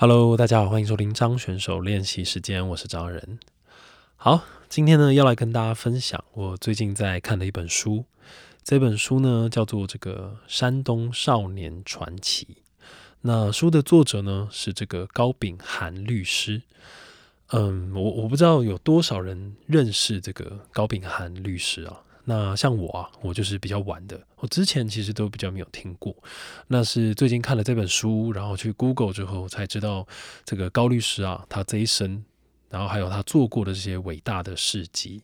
Hello，大家好，欢迎收听张选手练习时间，我是张仁。好，今天呢要来跟大家分享我最近在看的一本书。这本书呢叫做《这个山东少年传奇》。那书的作者呢是这个高秉涵律师。嗯，我我不知道有多少人认识这个高秉涵律师啊。那像我啊，我就是比较晚的，我之前其实都比较没有听过。那是最近看了这本书，然后去 Google 之后才知道这个高律师啊，他这一生，然后还有他做过的这些伟大的事迹。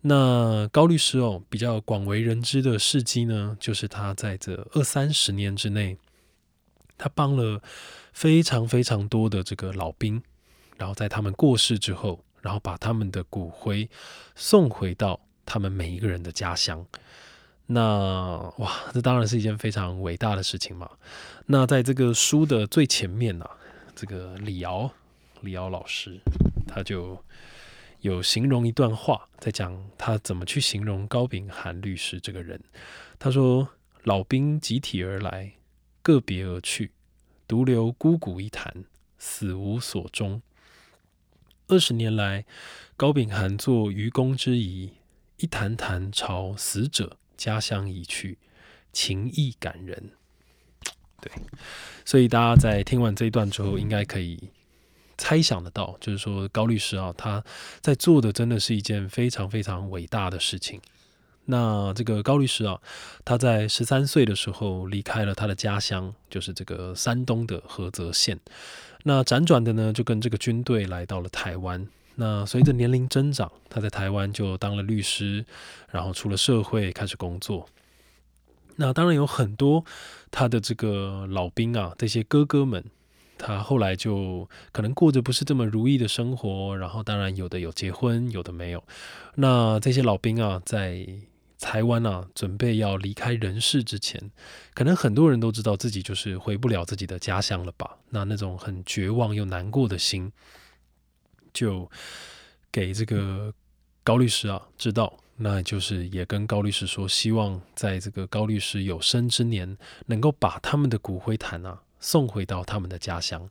那高律师哦，比较广为人知的事迹呢，就是他在这二三十年之内，他帮了非常非常多的这个老兵，然后在他们过世之后，然后把他们的骨灰送回到。他们每一个人的家乡，那哇，这当然是一件非常伟大的事情嘛。那在这个书的最前面呢，这个李敖，李敖老师他就有形容一段话，在讲他怎么去形容高秉涵律师这个人。他说：“老兵集体而来，个别而去，独留孤骨一坛，死无所终。二十年来，高秉涵做愚公之谊。”一坛坛朝死者家乡移去，情意感人。对，所以大家在听完这一段之后，应该可以猜想得到，就是说高律师啊，他在做的真的是一件非常非常伟大的事情。那这个高律师啊，他在十三岁的时候离开了他的家乡，就是这个山东的菏泽县。那辗转的呢，就跟这个军队来到了台湾。那随着年龄增长，他在台湾就当了律师，然后出了社会开始工作。那当然有很多他的这个老兵啊，这些哥哥们，他后来就可能过着不是这么如意的生活。然后当然有的有结婚，有的没有。那这些老兵啊，在台湾啊，准备要离开人世之前，可能很多人都知道自己就是回不了自己的家乡了吧？那那种很绝望又难过的心。就给这个高律师啊知道，那就是也跟高律师说，希望在这个高律师有生之年，能够把他们的骨灰坛啊送回到他们的家乡。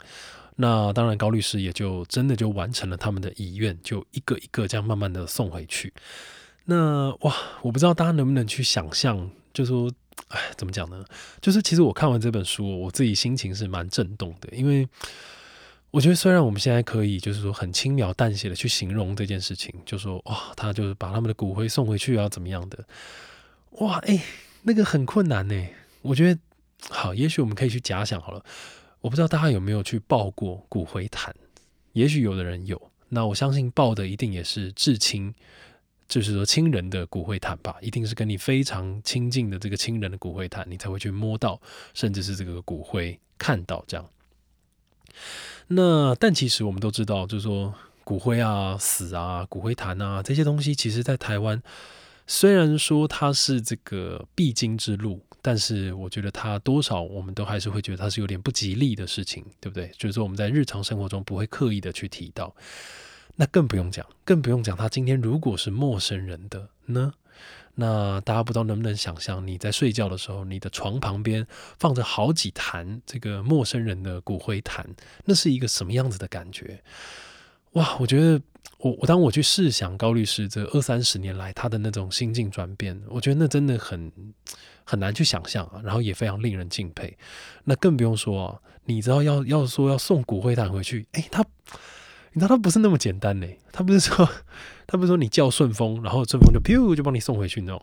那当然，高律师也就真的就完成了他们的遗愿，就一个一个这样慢慢的送回去。那哇，我不知道大家能不能去想象，就说，哎，怎么讲呢？就是其实我看完这本书，我自己心情是蛮震动的，因为。我觉得虽然我们现在可以就是说很轻描淡写的去形容这件事情，就说哇，他就是把他们的骨灰送回去啊，怎么样的？哇，哎，那个很困难呢。我觉得好，也许我们可以去假想好了。我不知道大家有没有去抱过骨灰坛？也许有的人有。那我相信抱的一定也是至亲，就是说亲人的骨灰坛吧，一定是跟你非常亲近的这个亲人的骨灰坛，你才会去摸到，甚至是这个骨灰看到这样。那但其实我们都知道，就是说骨灰啊、死啊、骨灰坛啊这些东西，其实在台湾虽然说它是这个必经之路，但是我觉得它多少我们都还是会觉得它是有点不吉利的事情，对不对？就是说我们在日常生活中不会刻意的去提到，那更不用讲，更不用讲，他今天如果是陌生人的呢？那大家不知道能不能想象，你在睡觉的时候，你的床旁边放着好几坛这个陌生人的骨灰坛，那是一个什么样子的感觉？哇，我觉得我我当我去试想高律师这二三十年来他的那种心境转变，我觉得那真的很很难去想象啊，然后也非常令人敬佩。那更不用说啊，你知道要要说要送骨灰坛回去，哎，他。你知道他不是那么简单呢，他不是说，他不是说你叫顺丰，然后顺丰就 biu 就帮你送回去那种。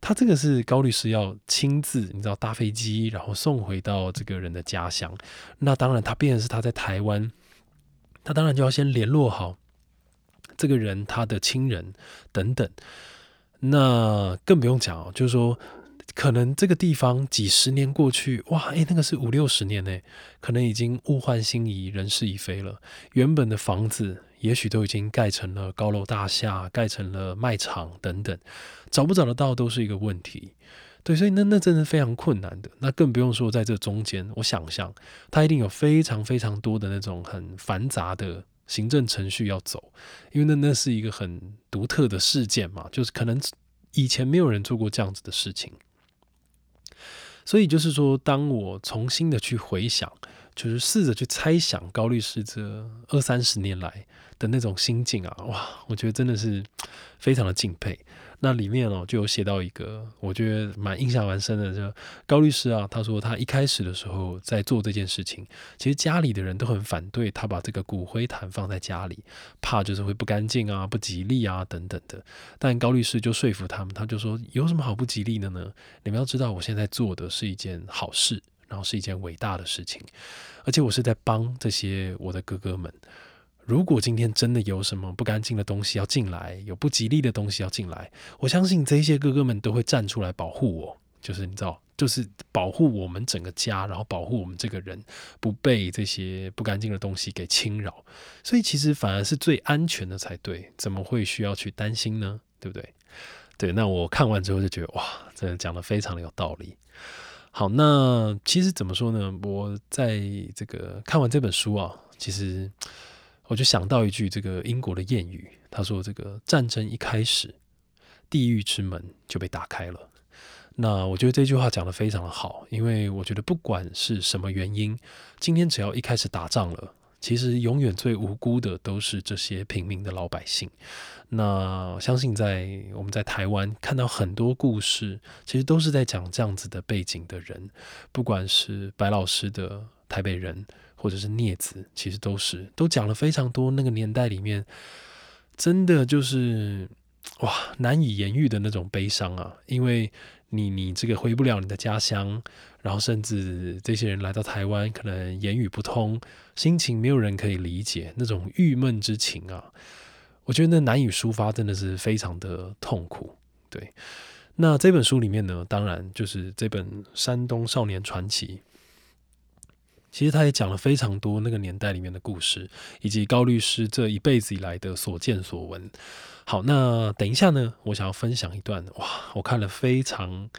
他这个是高律师要亲自，你知道搭飞机，然后送回到这个人的家乡。那当然，他必然是他在台湾，他当然就要先联络好这个人他的亲人等等。那更不用讲哦，就是说。可能这个地方几十年过去，哇，诶，那个是五六十年呢，可能已经物换星移，人事已非了。原本的房子也许都已经盖成了高楼大厦，盖成了卖场等等，找不找得到都是一个问题。对，所以那那真的非常困难的。那更不用说在这中间，我想象它一定有非常非常多的那种很繁杂的行政程序要走，因为那那是一个很独特的事件嘛，就是可能以前没有人做过这样子的事情。所以就是说，当我重新的去回想，就是试着去猜想高律师这二三十年来的那种心境啊，哇，我觉得真的是非常的敬佩。那里面哦，就有写到一个，我觉得蛮印象蛮深的，就高律师啊，他说他一开始的时候在做这件事情，其实家里的人都很反对他把这个骨灰坛放在家里，怕就是会不干净啊、不吉利啊等等的。但高律师就说服他们，他就说有什么好不吉利的呢？你们要知道，我现在做的是一件好事，然后是一件伟大的事情，而且我是在帮这些我的哥哥们。如果今天真的有什么不干净的东西要进来，有不吉利的东西要进来，我相信这些哥哥们都会站出来保护我，就是你知道，就是保护我们整个家，然后保护我们这个人不被这些不干净的东西给侵扰。所以其实反而是最安全的才对，怎么会需要去担心呢？对不对？对，那我看完之后就觉得哇，真的讲的非常的有道理。好，那其实怎么说呢？我在这个看完这本书啊，其实。我就想到一句这个英国的谚语，他说：“这个战争一开始，地狱之门就被打开了。”那我觉得这句话讲的非常的好，因为我觉得不管是什么原因，今天只要一开始打仗了，其实永远最无辜的都是这些平民的老百姓。那相信在我们在台湾看到很多故事，其实都是在讲这样子的背景的人，不管是白老师的台北人。或者是镊子，其实都是都讲了非常多那个年代里面，真的就是哇难以言喻的那种悲伤啊！因为你你这个回不了你的家乡，然后甚至这些人来到台湾，可能言语不通，心情没有人可以理解，那种郁闷之情啊，我觉得那难以抒发，真的是非常的痛苦。对，那这本书里面呢，当然就是这本《山东少年传奇》。其实他也讲了非常多那个年代里面的故事，以及高律师这一辈子以来的所见所闻。好，那等一下呢，我想要分享一段哇，我看了非常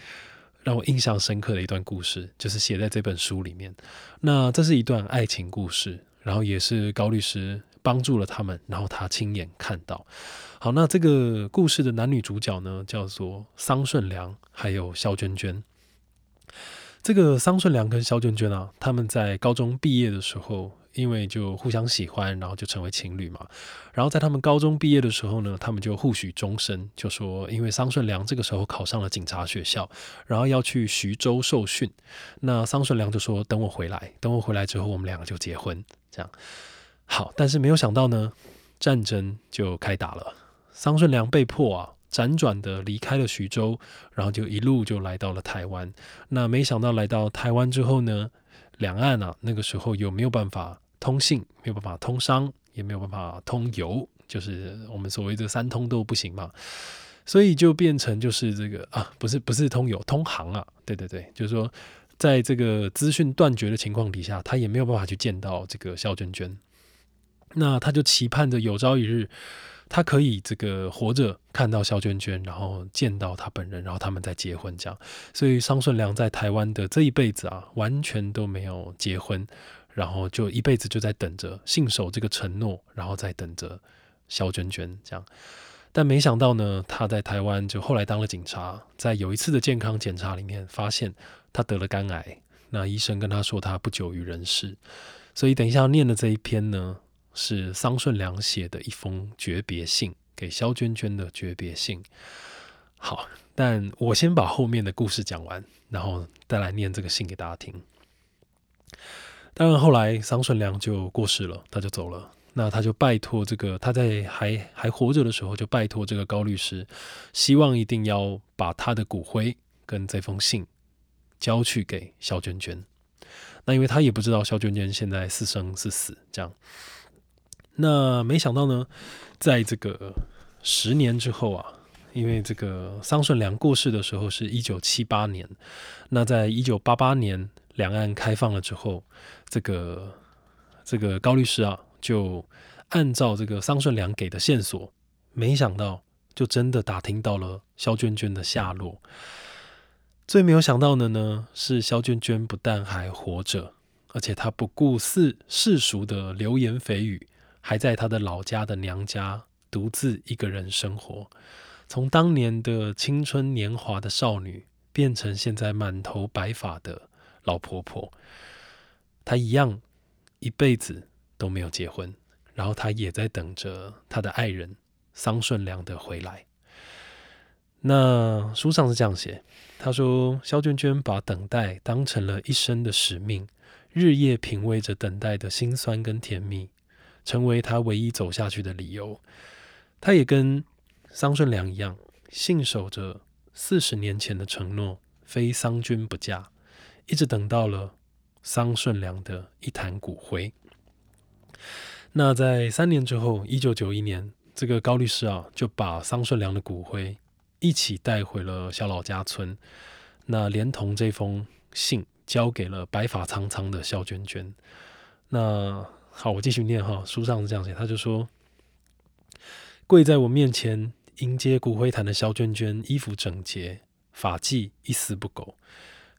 让我印象深刻的一段故事，就是写在这本书里面。那这是一段爱情故事，然后也是高律师帮助了他们，然后他亲眼看到。好，那这个故事的男女主角呢，叫做桑顺良，还有肖娟娟。这个桑顺良跟肖娟娟啊，他们在高中毕业的时候，因为就互相喜欢，然后就成为情侣嘛。然后在他们高中毕业的时候呢，他们就互许终身，就说因为桑顺良这个时候考上了警察学校，然后要去徐州受训。那桑顺良就说：“等我回来，等我回来之后，我们两个就结婚。”这样好，但是没有想到呢，战争就开打了，桑顺良被迫啊。辗转的离开了徐州，然后就一路就来到了台湾。那没想到来到台湾之后呢，两岸啊那个时候又没有办法通信，没有办法通商，也没有办法通邮，就是我们所谓的三通都不行嘛。所以就变成就是这个啊，不是不是通邮，通航啊，对对对，就是说在这个资讯断绝的情况底下，他也没有办法去见到这个肖娟娟。那他就期盼着有朝一日。他可以这个活着看到肖娟娟，然后见到他本人，然后他们再结婚这样。所以桑顺良在台湾的这一辈子啊，完全都没有结婚，然后就一辈子就在等着信守这个承诺，然后再等着肖娟娟这样。但没想到呢，他在台湾就后来当了警察，在有一次的健康检查里面发现他得了肝癌，那医生跟他说他不久于人世。所以等一下要念的这一篇呢。是桑顺良写的一封诀别信，给肖娟娟的诀别信。好，但我先把后面的故事讲完，然后再来念这个信给大家听。当然，后来桑顺良就过世了，他就走了。那他就拜托这个他在还还活着的时候，就拜托这个高律师，希望一定要把他的骨灰跟这封信交去给肖娟娟。那因为他也不知道肖娟娟现在是生是死，这样。那没想到呢，在这个十年之后啊，因为这个桑顺良过世的时候是一九七八年，那在一九八八年两岸开放了之后，这个这个高律师啊，就按照这个桑顺良给的线索，没想到就真的打听到了肖娟娟的下落。最没有想到的呢，是肖娟娟不但还活着，而且她不顾世世俗的流言蜚语。还在他的老家的娘家独自一个人生活，从当年的青春年华的少女，变成现在满头白发的老婆婆。她一样一辈子都没有结婚，然后她也在等着她的爱人桑顺良的回来。那书上是这样写，他说肖娟娟把等待当成了一生的使命，日夜品味着等待的辛酸跟甜蜜，成为他唯一走下去的理由。他也跟桑顺良一样，信守着四十年前的承诺，非桑君不嫁，一直等到了桑顺良的一坛骨灰。那在三年之后，一九九一年，这个高律师啊，就把桑顺良的骨灰。一起带回了小老家村，那连同这封信交给了白发苍苍的肖娟娟。那好，我继续念哈，书上是这样写，他就说：跪在我面前迎接骨灰坛的肖娟娟，衣服整洁，发髻一丝不苟，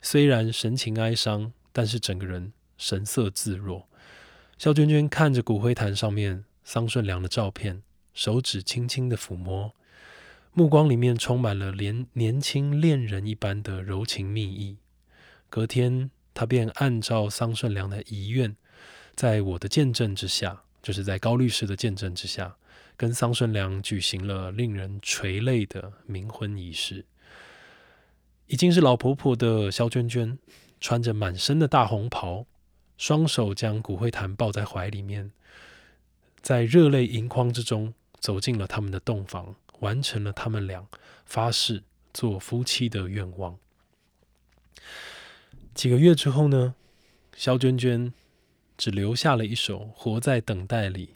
虽然神情哀伤，但是整个人神色自若。肖娟娟看着骨灰坛上面桑顺良的照片，手指轻轻的抚摸。目光里面充满了连年轻恋人一般的柔情蜜意。隔天，他便按照桑顺良的遗愿，在我的见证之下，就是在高律师的见证之下，跟桑顺良举行了令人垂泪的冥婚仪式。已经是老婆婆的肖娟娟，穿着满身的大红袍，双手将骨灰坛抱在怀里面，在热泪盈眶之中走进了他们的洞房。完成了他们俩发誓做夫妻的愿望。几个月之后呢，肖娟娟只留下了一首《活在等待里》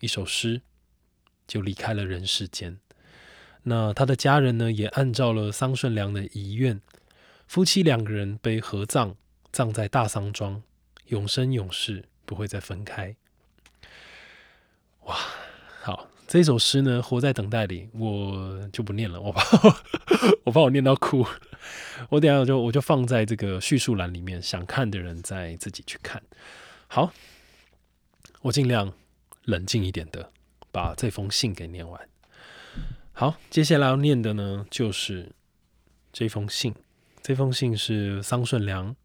一首诗，就离开了人世间。那他的家人呢，也按照了桑顺良的遗愿，夫妻两个人被合葬，葬在大桑庄，永生永世不会再分开。哇，好。这首诗呢，活在等待里，我就不念了，我怕我 怕我念到哭。我等下我就我就放在这个叙述栏里面，想看的人再自己去看。好，我尽量冷静一点的把这封信给念完。好，接下来要念的呢，就是这封信。这封信是桑顺良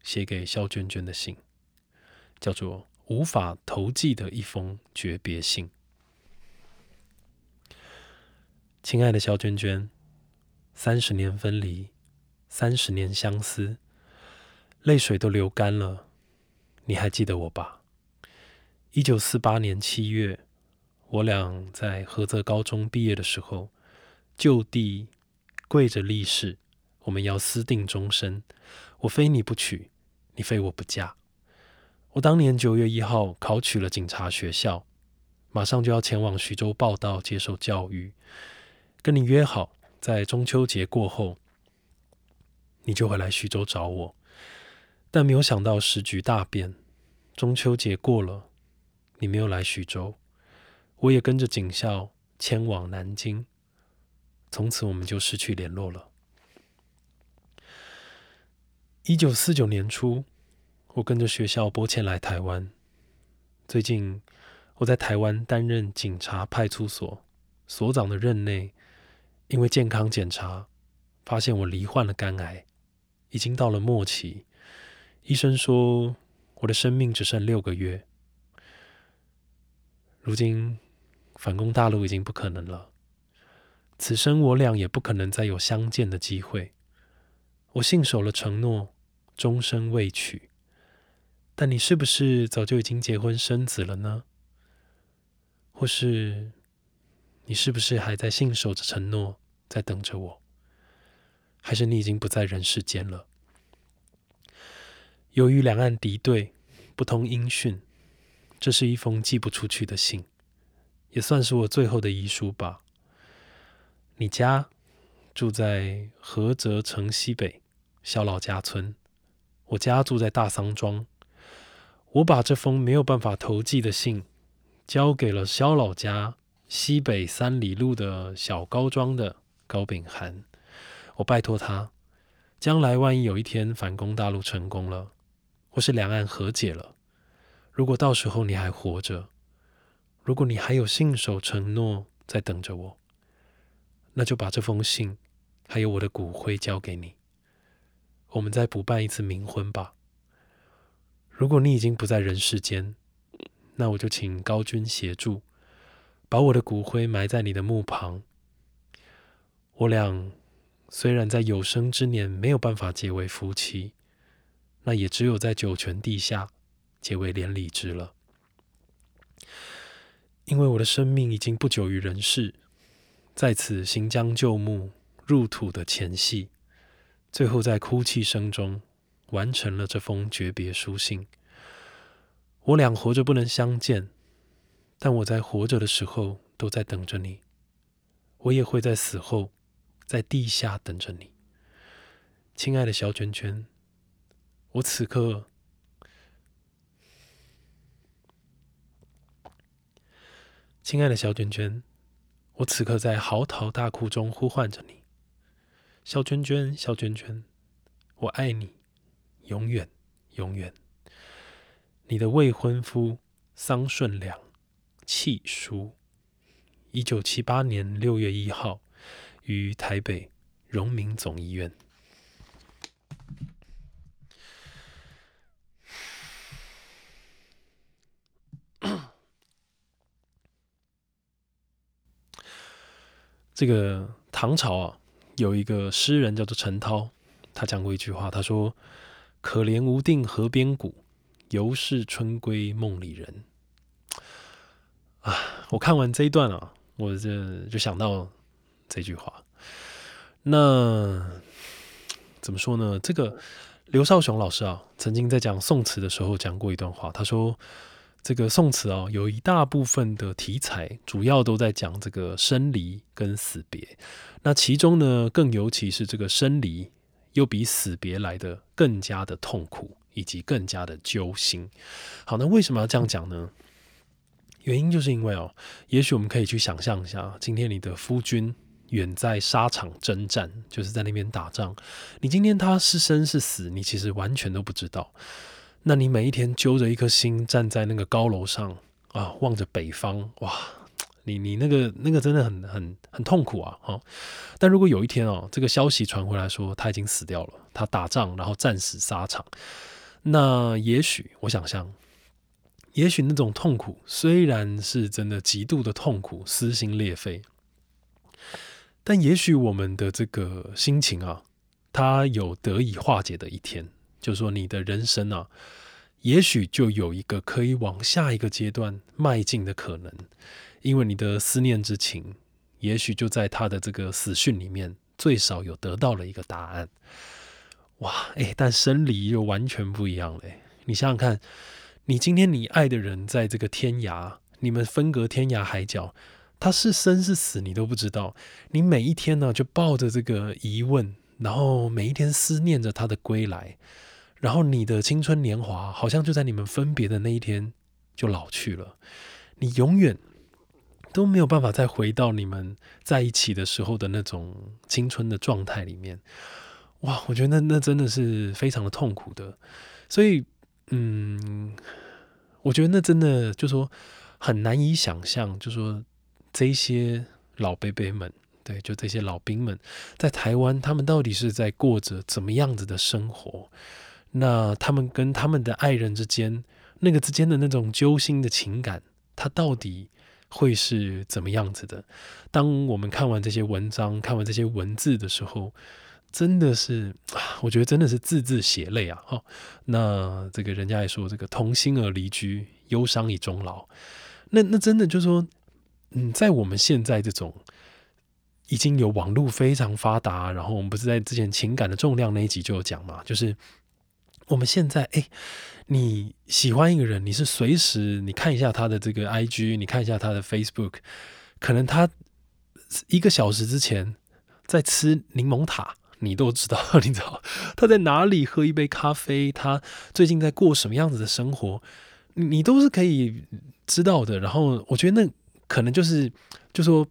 写给肖娟娟的信，叫做无法投寄的一封诀别信。亲爱的肖娟娟，三十年分离，三十年相思，泪水都流干了。你还记得我吧？一九四八年七月，我俩在菏泽高中毕业的时候，就地跪着立誓，我们要私定终身。我非你不娶，你非我不嫁。我当年九月一号考取了警察学校，马上就要前往徐州报道接受教育。跟你约好，在中秋节过后，你就会来徐州找我。但没有想到时局大变，中秋节过了，你没有来徐州，我也跟着警校迁往南京。从此我们就失去联络了。一九四九年初，我跟着学校拨迁来台湾。最近，我在台湾担任警察派出所所长的任内。因为健康检查发现我罹患了肝癌，已经到了末期。医生说我的生命只剩六个月。如今反攻大陆已经不可能了，此生我俩也不可能再有相见的机会。我信守了承诺，终身未娶。但你是不是早就已经结婚生子了呢？或是？你是不是还在信守着承诺，在等着我？还是你已经不在人世间了？由于两岸敌对，不通音讯，这是一封寄不出去的信，也算是我最后的遗书吧。你家住在菏泽城西北小老家村，我家住在大桑庄。我把这封没有办法投寄的信，交给了肖老家。西北三里路的小高庄的高秉涵，我拜托他，将来万一有一天反攻大陆成功了，或是两岸和解了，如果到时候你还活着，如果你还有信守承诺在等着我，那就把这封信还有我的骨灰交给你，我们再补办一次冥婚吧。如果你已经不在人世间，那我就请高君协助，把我的骨灰埋在你的墓旁。我俩虽然在有生之年没有办法结为夫妻，那也只有在九泉地下结为连理枝了。因为我的生命已经不久于人世，在此行将就木入土的前夕，最后在哭泣声中完成了这封诀别书信。我俩活着不能相见，但我在活着的时候都在等着你。我也会在死后，在地下等着你，亲爱的小卷卷。我此刻，亲爱的小娟娟，我此刻在嚎啕大哭中呼唤着你，小娟娟，小娟娟，我爱你，永远，永远。你的未婚夫桑顺良，契书，一九七八年六月一号，于台北荣民总医院。这个唐朝啊，有一个诗人叫做陈涛，他讲过一句话，他说：“可怜无定河边骨。”犹是春归梦里人啊！我看完这一段啊，我这就想到这句话。那怎么说呢？这个刘少雄老师啊，曾经在讲宋词的时候讲过一段话。他说，这个宋词啊，有一大部分的题材，主要都在讲这个生离跟死别。那其中呢，更尤其是这个生离，又比死别来的更加的痛苦。以及更加的揪心。好，那为什么要这样讲呢？原因就是因为哦，也许我们可以去想象一下，今天你的夫君远在沙场征战，就是在那边打仗，你今天他是生是死，你其实完全都不知道。那你每一天揪着一颗心站在那个高楼上啊，望着北方，哇，你你那个那个真的很很很痛苦啊！哈，但如果有一天哦，这个消息传回来说他已经死掉了，他打仗然后战死沙场。那也许我想象，也许那种痛苦虽然是真的极度的痛苦、撕心裂肺，但也许我们的这个心情啊，它有得以化解的一天。就说，你的人生啊，也许就有一个可以往下一个阶段迈进的可能，因为你的思念之情，也许就在他的这个死讯里面，最少有得到了一个答案。哇，哎，但生离又完全不一样嘞！你想想看，你今天你爱的人在这个天涯，你们分隔天涯海角，他是生是死你都不知道。你每一天呢，就抱着这个疑问，然后每一天思念着他的归来，然后你的青春年华好像就在你们分别的那一天就老去了，你永远都没有办法再回到你们在一起的时候的那种青春的状态里面。哇，我觉得那那真的是非常的痛苦的，所以，嗯，我觉得那真的就说很难以想象，就说这些老伯伯们，对，就这些老兵们，在台湾，他们到底是在过着怎么样子的生活？那他们跟他们的爱人之间，那个之间的那种揪心的情感，它到底会是怎么样子的？当我们看完这些文章，看完这些文字的时候。真的是，我觉得真的是字字血泪啊！哈，那这个人家也说，这个同心而离居，忧伤以终老。那那真的就是说，嗯，在我们现在这种已经有网络非常发达，然后我们不是在之前情感的重量那一集就有讲嘛，就是我们现在，哎，你喜欢一个人，你是随时你看一下他的这个 IG，你看一下他的 Facebook，可能他一个小时之前在吃柠檬塔。你都知道，你知道他在哪里喝一杯咖啡，他最近在过什么样子的生活，你都是可以知道的。然后我觉得那可能就是，就说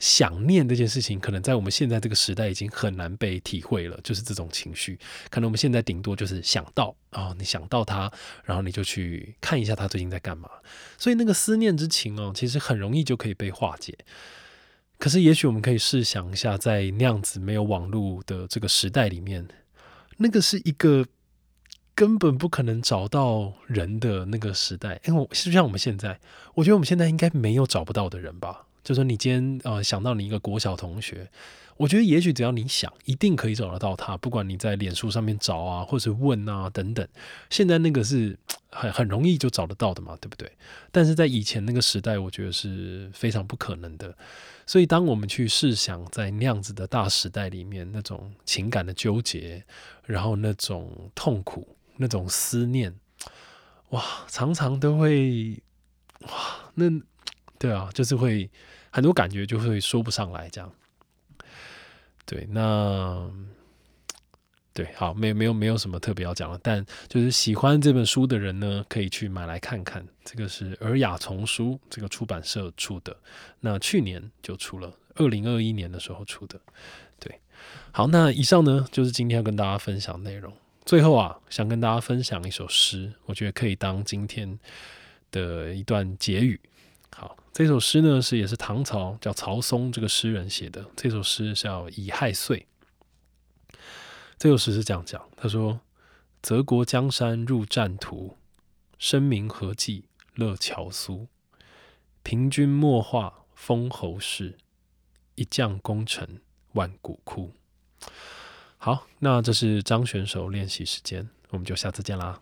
想念这件事情，可能在我们现在这个时代已经很难被体会了。就是这种情绪，可能我们现在顶多就是想到啊，你想到他，然后你就去看一下他最近在干嘛。所以那个思念之情哦，其实很容易就可以被化解。可是，也许我们可以试想一下，在那样子没有网络的这个时代里面，那个是一个根本不可能找到人的那个时代。因为就像我们现在，我觉得我们现在应该没有找不到的人吧。就说你今天呃想到你一个国小同学，我觉得也许只要你想，一定可以找得到他。不管你在脸书上面找啊，或者问啊等等，现在那个是很很容易就找得到的嘛，对不对？但是在以前那个时代，我觉得是非常不可能的。所以当我们去试想在那样子的大时代里面，那种情感的纠结，然后那种痛苦、那种思念，哇，常常都会哇，那对啊，就是会。很多感觉就会说不上来，这样。对，那对，好，没没有没有什么特别要讲的，但就是喜欢这本书的人呢，可以去买来看看。这个是尔雅丛书这个出版社出的，那去年就出了，二零二一年的时候出的。对，好，那以上呢就是今天要跟大家分享内容。最后啊，想跟大家分享一首诗，我觉得可以当今天的一段结语。这首诗呢是也是唐朝叫曹嵩这个诗人写的。这首诗叫《乙亥岁》。这首诗是这样讲，他说：“泽国江山入战图，声名何计乐乔苏。平君莫话封侯事，一将功成万骨枯。”好，那这是张选手练习时间，我们就下次见啦。